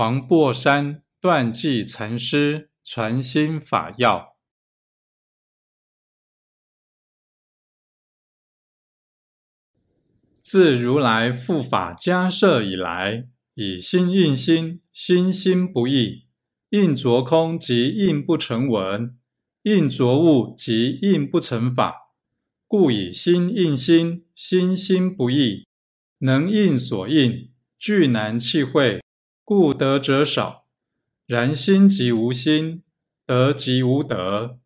黄檗山断际禅师传心法要：自如来复法迦设以来，以心应心，心心不异；应着空即应不成文，应着物即应不成法。故以心应心，心心不异，能应所应，俱难弃会。故得者少，然心即无心，得即无得。